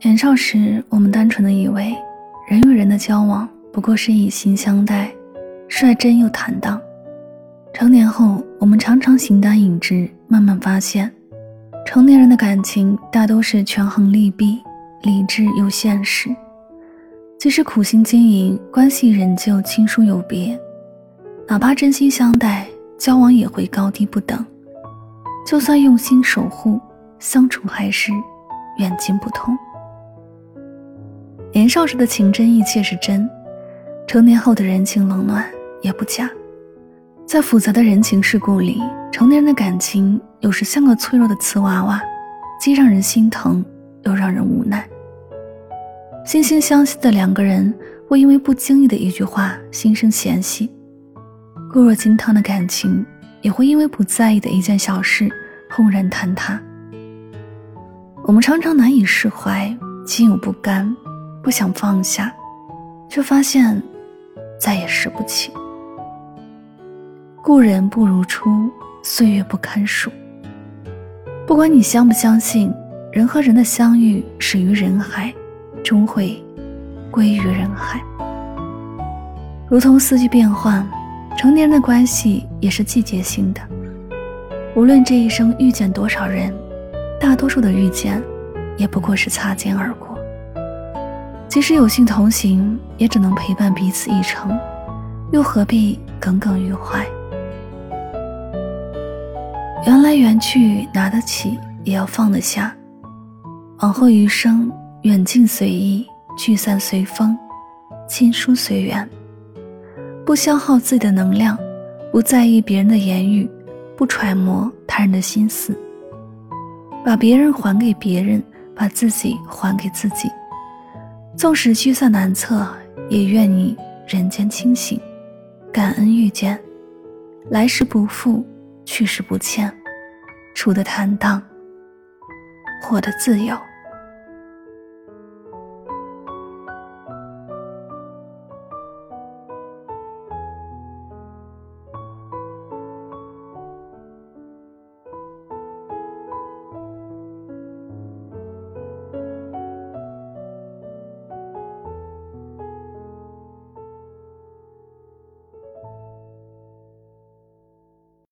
年少时，我们单纯的以为，人与人的交往不过是以心相待，率真又坦荡。成年后，我们常常形单影只，慢慢发现，成年人的感情大都是权衡利弊，理智又现实。即使苦心经营，关系仍旧亲疏有别；哪怕真心相待，交往也会高低不等。就算用心守护，相处还是远近不同。年少时的情真意切是真，成年后的人情冷暖也不假。在复杂的人情世故里，成年人的感情有时像个脆弱的瓷娃娃，既让人心疼，又让人无奈。惺惺相惜的两个人，会因为不经意的一句话心生嫌隙；固若金汤的感情，也会因为不在意的一件小事轰然坍塌。我们常常难以释怀，心有不甘。不想放下，却发现再也拾不起。故人不如初，岁月不堪数。不管你相不相信，人和人的相遇始于人海，终会归于人海。如同四季变换，成年人的关系也是季节性的。无论这一生遇见多少人，大多数的遇见，也不过是擦肩而过。即使有幸同行，也只能陪伴彼此一程，又何必耿耿于怀？缘来缘去，拿得起也要放得下。往后余生，远近随意，聚散随风，亲疏随缘。不消耗自己的能量，不在意别人的言语，不揣摩他人的心思，把别人还给别人，把自己还给自己。纵使聚散难测，也愿你人间清醒，感恩遇见，来时不负，去时不欠，处得坦荡，活得自由。